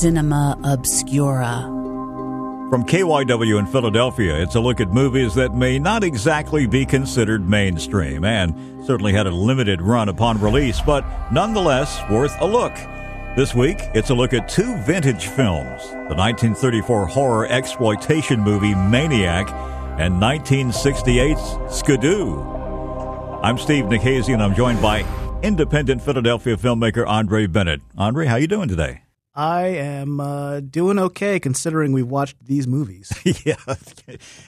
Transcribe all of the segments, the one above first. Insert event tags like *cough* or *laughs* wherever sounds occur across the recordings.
Cinema Obscura. From KYW in Philadelphia, it's a look at movies that may not exactly be considered mainstream and certainly had a limited run upon release, but nonetheless worth a look. This week, it's a look at two vintage films the 1934 horror exploitation movie Maniac and 1968's Skidoo. I'm Steve Nikhazy, and I'm joined by independent Philadelphia filmmaker Andre Bennett. Andre, how you doing today? I am uh, doing okay considering we've watched these movies. *laughs* yeah,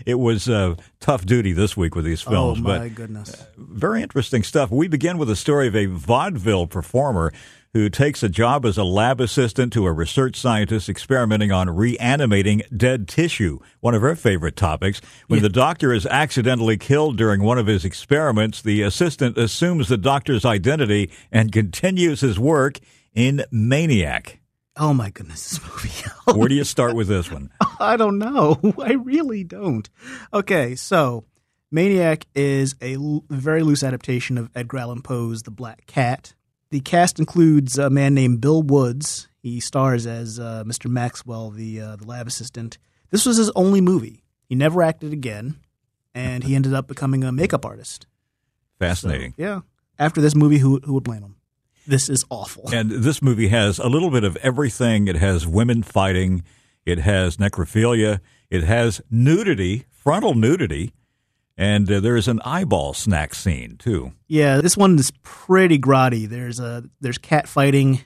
it was uh, tough duty this week with these films. oh my but goodness! very interesting stuff. We begin with a story of a vaudeville performer who takes a job as a lab assistant to a research scientist experimenting on reanimating dead tissue, one of her favorite topics. When the doctor is accidentally killed during one of his experiments, the assistant assumes the doctor's identity and continues his work in Maniac. Oh my goodness, this *laughs* movie. Where do you start with this one? *laughs* I don't know. *laughs* I really don't. Okay, so Maniac is a l- very loose adaptation of Edgar Allan Poe's The Black Cat. The cast includes a man named Bill Woods. He stars as uh, Mr. Maxwell, the uh, the lab assistant. This was his only movie. He never acted again, and he ended up becoming a makeup artist. Fascinating. Yeah. After this movie, who who would blame him? This is awful. And this movie has a little bit of everything. It has women fighting, it has necrophilia, it has nudity, frontal nudity, and uh, there's an eyeball snack scene too. Yeah, this one is pretty grotty. There's a there's cat fighting.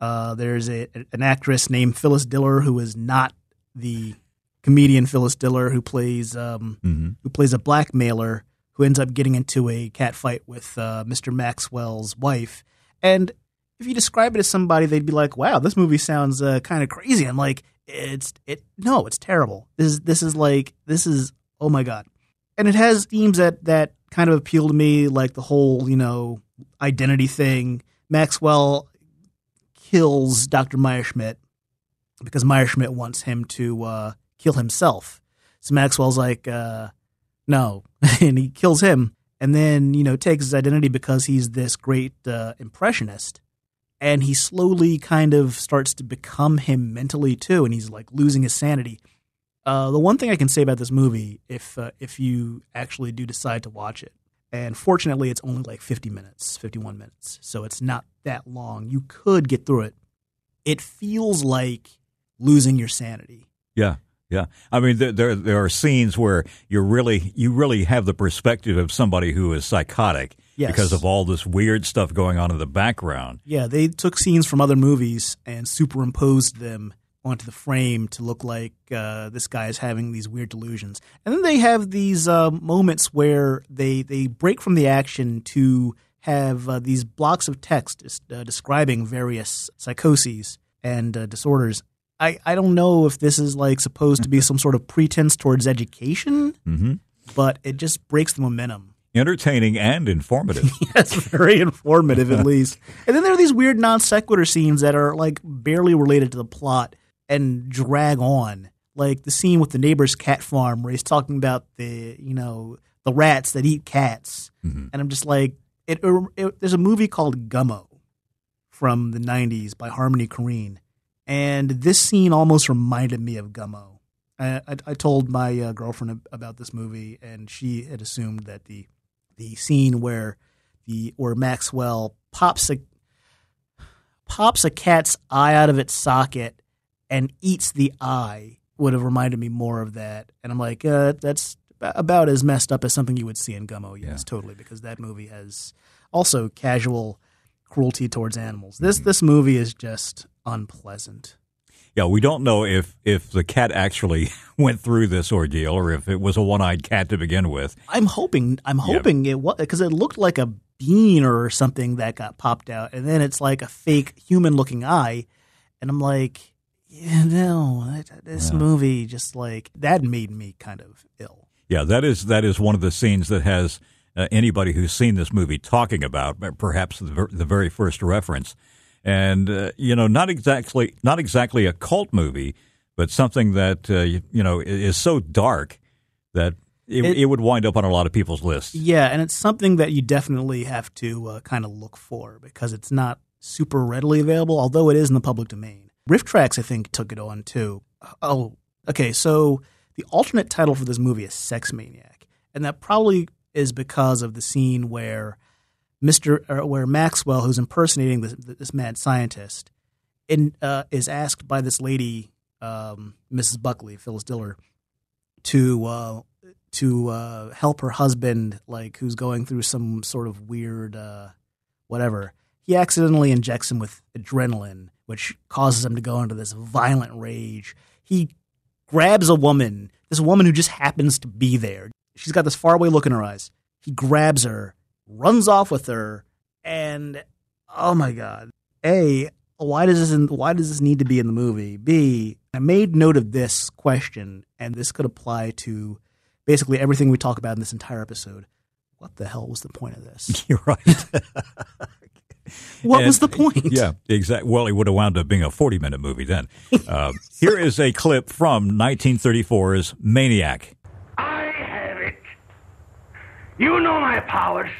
Uh, there's a an actress named Phyllis Diller who is not the comedian Phyllis Diller who plays um, who plays a blackmailer who ends up getting into a cat fight with uh, Mr. Maxwell's wife. And if you describe it as somebody, they'd be like, "Wow, this movie sounds uh, kind of crazy." I'm like, "It's it no, it's terrible. This is this is like this is oh my god." and it has themes that that kind of appeal to me, like the whole you know identity thing. Maxwell kills Dr. Meyerschmidt because Meyerschmidt wants him to uh, kill himself. So Maxwell's like, uh, no, *laughs* and he kills him, and then you know takes his identity because he's this great uh, impressionist, and he slowly kind of starts to become him mentally too, and he's like losing his sanity. Uh, the one thing I can say about this movie, if uh, if you actually do decide to watch it, and fortunately it's only like 50 minutes, 51 minutes, so it's not that long. You could get through it. It feels like losing your sanity. Yeah, yeah. I mean, there there, there are scenes where you really you really have the perspective of somebody who is psychotic Yes. because of all this weird stuff going on in the background. Yeah, they took scenes from other movies and superimposed them onto the frame to look like uh, this guy is having these weird delusions. And then they have these uh, moments where they they break from the action to have uh, these blocks of text uh, describing various psychoses and uh, disorders. I, I don't know if this is like supposed to be *laughs* some sort of pretense towards education, Mm-hmm. but it just breaks the momentum. Entertaining and informative. *laughs* That's very informative, at *laughs* least. And then there are these weird non sequitur scenes that are like barely related to the plot and drag on. Like the scene with the neighbor's cat farm where he's talking about the, you know, the rats that eat cats. And I'm just like, it, it, there's a movie called Gummo from the 90s by Harmony Korine. And this scene almost reminded me of Gummo. I, I, I told my uh, girlfriend about this movie, and she had assumed that the the scene where the where Maxwell pops a pops a cat's eye out of its socket and eats the eye would have reminded me more of that. And I'm like, uh, that's about as messed up as something you would see in Gummo. Yes, totally, because that movie has also casual cruelty towards animals. This this movie is just unpleasant. Yeah, we don't know if if the cat actually *laughs* went through this ordeal or if it was a one-eyed cat to begin with. I'm hoping I'm hoping it was because it looked like a bean or something that got popped out, and then it's like a fake human looking eye, and I'm like, yeah, no, this movie just like that made me kind of ill. Yeah, that is that is one of the scenes that has uh, anybody who's seen this movie talking about perhaps the, ver- the very first reference, and uh, you know not exactly not exactly a cult movie, but something that uh, you, you know is so dark that it, It- it would wind up on a lot of people's lists. Yeah, and it's something that you definitely have to uh, kind of look for because it's not super readily available, although it is in the public domain. RiffTrax, I think, took it on too. Oh, okay. So the alternate title for this movie is Sex Maniac, and that probably is because of the scene where Mister, where Maxwell, who's impersonating this, this mad scientist, in, uh, is asked by this lady, um, Mrs. Buckley, Phyllis Diller, to uh, to uh, help her husband, like who's going through some sort of weird uh, whatever. He accidentally injects him with adrenaline, which causes him to go into this violent rage. He grabs a woman, this woman who just happens to be there. She's got this faraway look in her eyes. He grabs her, runs off with her, and oh my god! A, why does this in, why does this need to be in the movie? B, I made note of this question, and this could apply to basically everything we talk about in this entire episode. What the hell was the point of this? *laughs* You're right. *laughs* what And- was the point? Yeah, exactly. Well, it would have wound up being a 40 minute movie then. Uh, here is a clip from 1934's Maniac. I have it. You know my powers.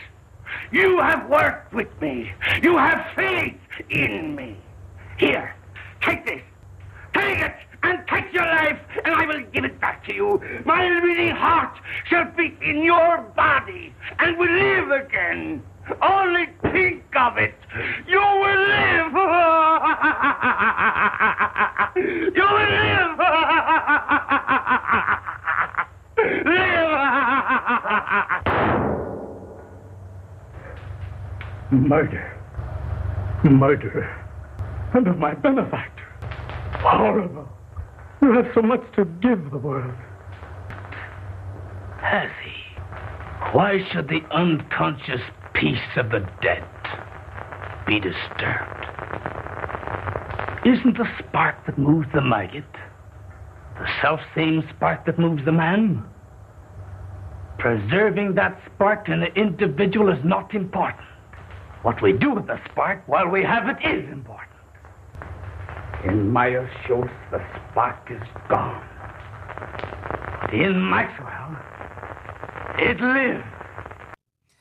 You have worked with me. You have faith in me. Here, take this. Take it and take your life, and I will give it back to you. My living heart shall beat in your body and will live again. Only think of it. You will live. *laughs* you will live. *laughs* live. *laughs* Murder. Murder. And of my benefactor. Horrible. You have so much to give the world. Has he? Why should the unconscious peace of the dead be disturbed? Isn't the spark that moves the maggot the self same spark that moves the man? Preserving that spark in the individual is not important. What we do with the spark while we have it is important. In Meyer Schultz, the spark is gone. In Maxwell, it lives.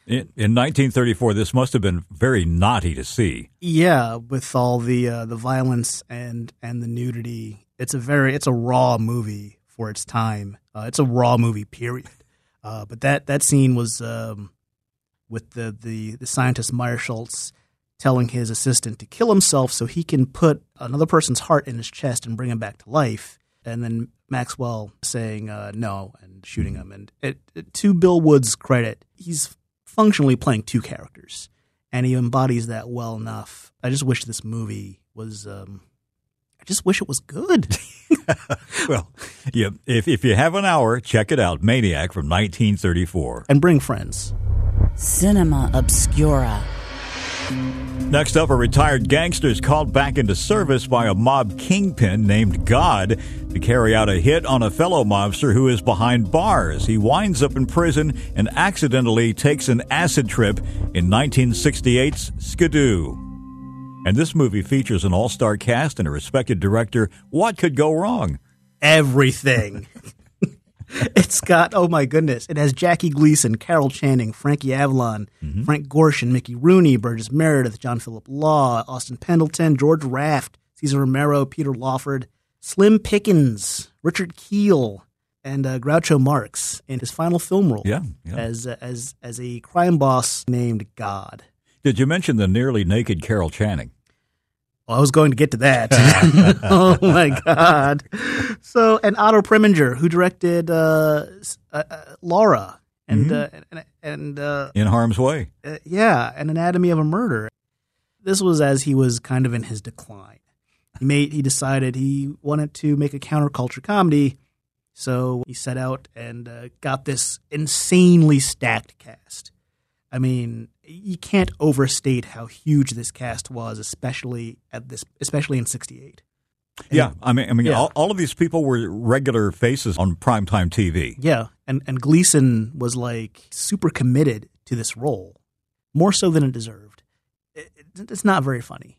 In, in 1934, this must have been very naughty to see. Yeah, with all the uh, the violence and and the nudity, it's a very it's a raw movie for its time. Uh, it's a raw movie, period. Uh, but that that scene was um, with the, the the scientist Meirschultz telling his assistant to kill himself so he can put another person's heart in his chest and bring him back to life. And then Maxwell saying uh, no and shooting him. And it, it- to Bill Woods' credit, he's functionally playing two characters, and he embodies that well enough. I just wish this movie was. Um, I just wish it was good. *laughs* Well, yeah, if, if you have an hour, check it out Maniac from 1934. and bring friends. Cinema Obscura. Next up, a retired gangster is called back into service by a mob kingpin named God to carry out a hit on a fellow mobster who is behind bars. He winds up in prison and accidentally takes an acid trip in 1968's Skidoo. And this movie features an all star cast and a respected director. What could go wrong? Everything. *laughs* *laughs* it's got oh my goodness! It has Jackie Gleason, Carol Channing, Frankie Avalon, Frank Gorshin, Mickey Rooney, Burgess Meredith, John Philip Law, Austin Pendleton, George Raft, Cesar Romero, Peter Lawford, Slim Pickens, Richard Kiel, and uh, Groucho Marx in his final film role Yeah, yeah. as as as a crime boss named God. Did you mention the nearly naked Carol Channing? Well, I was going to get to that. *laughs* oh my god! So, and Otto Preminger, who directed uh, uh, uh, Laura, and uh, and, and uh, In Harm's Way. uh, yeah, and Anatomy of a Murder. This was as he was kind of in his decline. He made he decided he wanted to make a counterculture comedy, so he set out and uh, got this insanely stacked cast. I mean, you can't overstate how huge this cast was, especially at this, especially in '68. Yeah, I mean, I mean, Yeah. all, all of these people were regular faces on primetime TV. Yeah, and and Gleason was like super committed to this role, more so than it deserved. It, it- it's not very funny.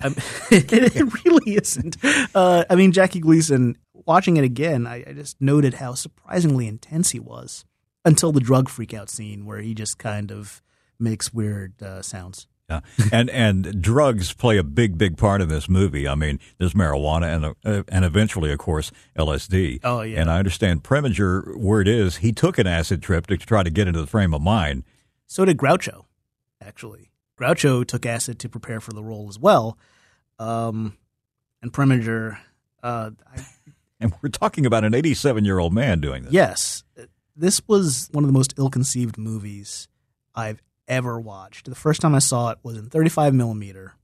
Um, *laughs* it, it really isn't. Uh, I mean, Jackie Gleason. Watching it again, I, I just noted how surprisingly intense he was until the drug freakout scene where he just kind of makes weird uh, sounds. Yeah, and and drugs play a big, big part in this movie. I mean, there's marijuana and uh, and eventually, of course, LSD. Oh, yeah. And I understand Preminger, word is, he took an acid trip to try to get into the frame of mind. So did Groucho, actually. Groucho took acid to prepare for the role as well. Um, and Preminger, uh, I, *laughs* And we're talking about an 87 year old man doing this. yes, this was one of the most ill-conceived movies I've ever watched. The first time I saw it was in 35 millimeter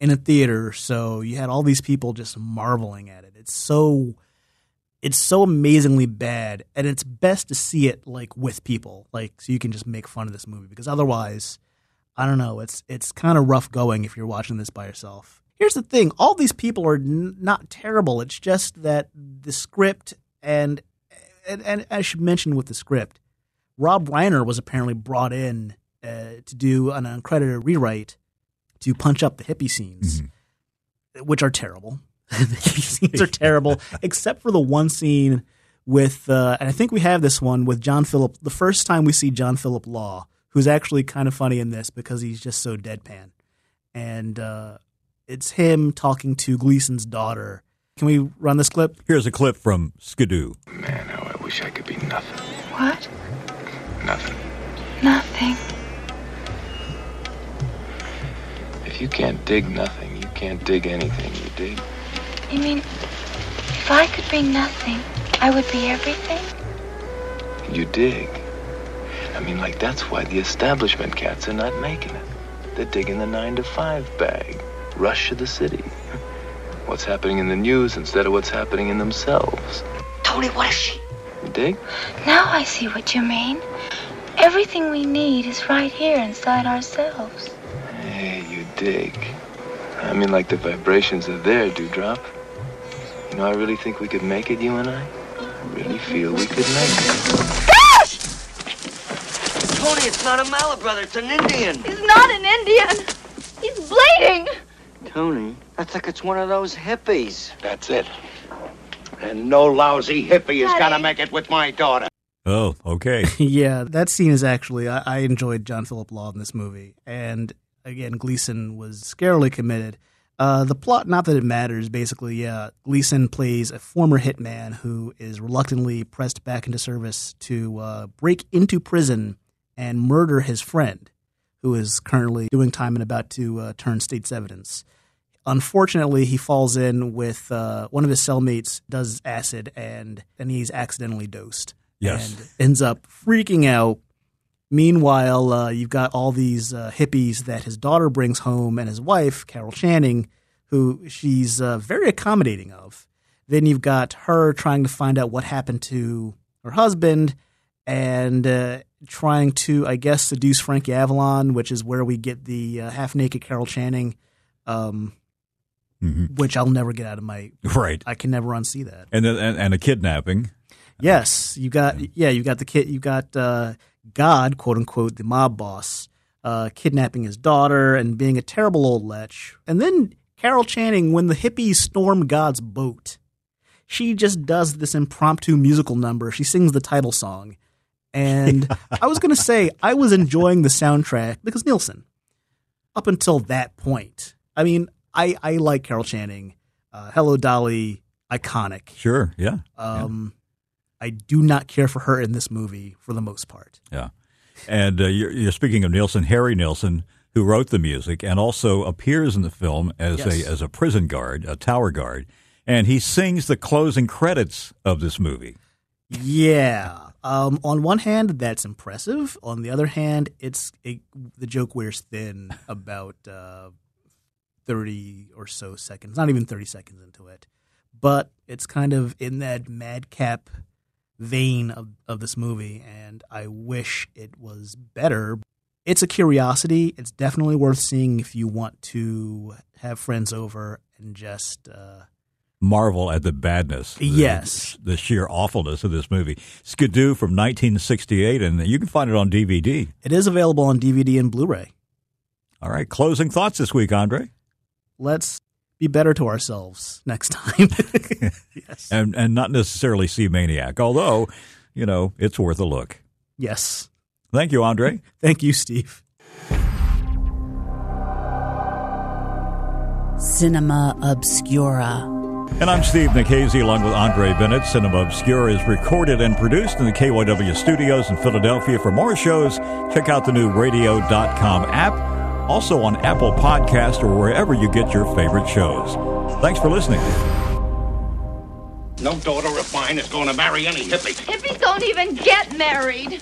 in a theater, so you had all these people just marveling at it. It's so it's so amazingly bad, and it's best to see it like with people, like so you can just make fun of this movie because otherwise, I don't know, it's it's kind of rough going if you're watching this by yourself. Here's the thing: all these people are n- not terrible. It's just that the script and and, and I should mention with the script, Rob Reiner was apparently brought in uh, to do an uncredited rewrite to punch up the hippie scenes, which are terrible. *laughs* the hippie scenes are *laughs* terrible, except for the one scene with, uh, and I think we have this one with John Philip. The first time we see John Philip Law, who's actually kind of funny in this because he's just so deadpan, and uh, it's him talking to Gleason's daughter. Can we run this clip? Here's a clip from Skidoo. Man, how I wish I could be nothing. What? Nothing. Nothing. If you can't dig nothing, you can't dig anything, you dig? You mean, if I could be nothing, I would be everything? You dig. I mean, like, that's why the establishment cats are not making it. They're digging the nine to five bag. Rush of the city. *laughs* What's happening in the news instead of what's happening in themselves. Tony, what is she? You dig? Now I see what you mean. Everything we need is right here inside ourselves. Hey, dig. I mean, like the vibrations are there, Dewdrop. You know, I really think we could make it, you and I. I really feel we could make it. Gosh! Tony, it's not a Mala brother, it's an Indian. He's not an Indian. He's bleeding. Tony, I think it's one of those hippies. That's it. And no lousy hippie is gonna make it with my daughter. Oh, okay. *laughs* yeah, that scene is actually I, I enjoyed John Philip Law in this movie, and again Gleason was scarily committed. Uh, the plot, not that it matters, basically, yeah. Gleason plays a former hitman who is reluctantly pressed back into service to uh, break into prison and murder his friend, who is currently doing time and about to uh, turn state's evidence. Unfortunately, he falls in with uh, one of his cellmates does acid and and he's accidentally dosed Yes. and ends up freaking out. Meanwhile, uh, you've got all these uh, hippies that his daughter brings home, and his wife, Carol Channing, who she's uh, very accommodating of. Then you've got her trying to find out what happened to her husband, and uh, trying to, I guess, seduce Frankie Avalon, which is where we get the uh, half-naked Carol Channing, um, which I'll never get out of my. *laughs* right. I can never unsee that. And, then, and, and a kidnapping. Yes, you got yeah, you got the kid, you got uh, God, quote unquote, the mob boss, uh, kidnapping his daughter and being a terrible old lech, and then Carol Channing when the hippies storm God's boat. She just does this impromptu musical number. She sings the title song, and *laughs* I was gonna say I was enjoying the soundtrack because Nilsson. Up until that point, I mean, I I like Carol Channing. Uh, Hello Dolly, iconic. Sure. Yeah. Um, I do not care for her in this movie for the most part. Yeah. And uh, you're, you're speaking of Nilsson, Harry Nilsson, who wrote the music and also appears in the film as Yes. a as a prison guard, a tower guard, and he sings the closing credits of this movie. Yeah. Um, on one hand, that's impressive. On the other hand, it's it, the joke wears thin about uh, thirty or so seconds. Not even thirty seconds into it, but it's kind of in that madcap vein of, of this movie, and I wish it was better. It's a curiosity. It's definitely worth seeing if you want to have friends over and just. Uh, Marvel at the badness. the- Yes. The sheer awfulness of this movie. Skidoo from 1968, and you can find it on DVD. it is available on DVD and Blu-ray. All right. Closing thoughts this week, Andre? let's be better to ourselves next time. *laughs* *laughs* yes. And, and not necessarily see Maniac, although, you know, it's worth a look. Yes. Thank you, Andre. *laughs* Thank you, Steve. Cinema Obscura. And I'm Steve Nikhazy along with Andre Bennett. Cinema Obscura is recorded and produced in the KYW studios in Philadelphia. For more shows, check out the new radio.com app, also on Apple Podcast or wherever you get your favorite shows. Thanks for listening. No daughter of mine is going to marry any hippie. Hippies don't even get married.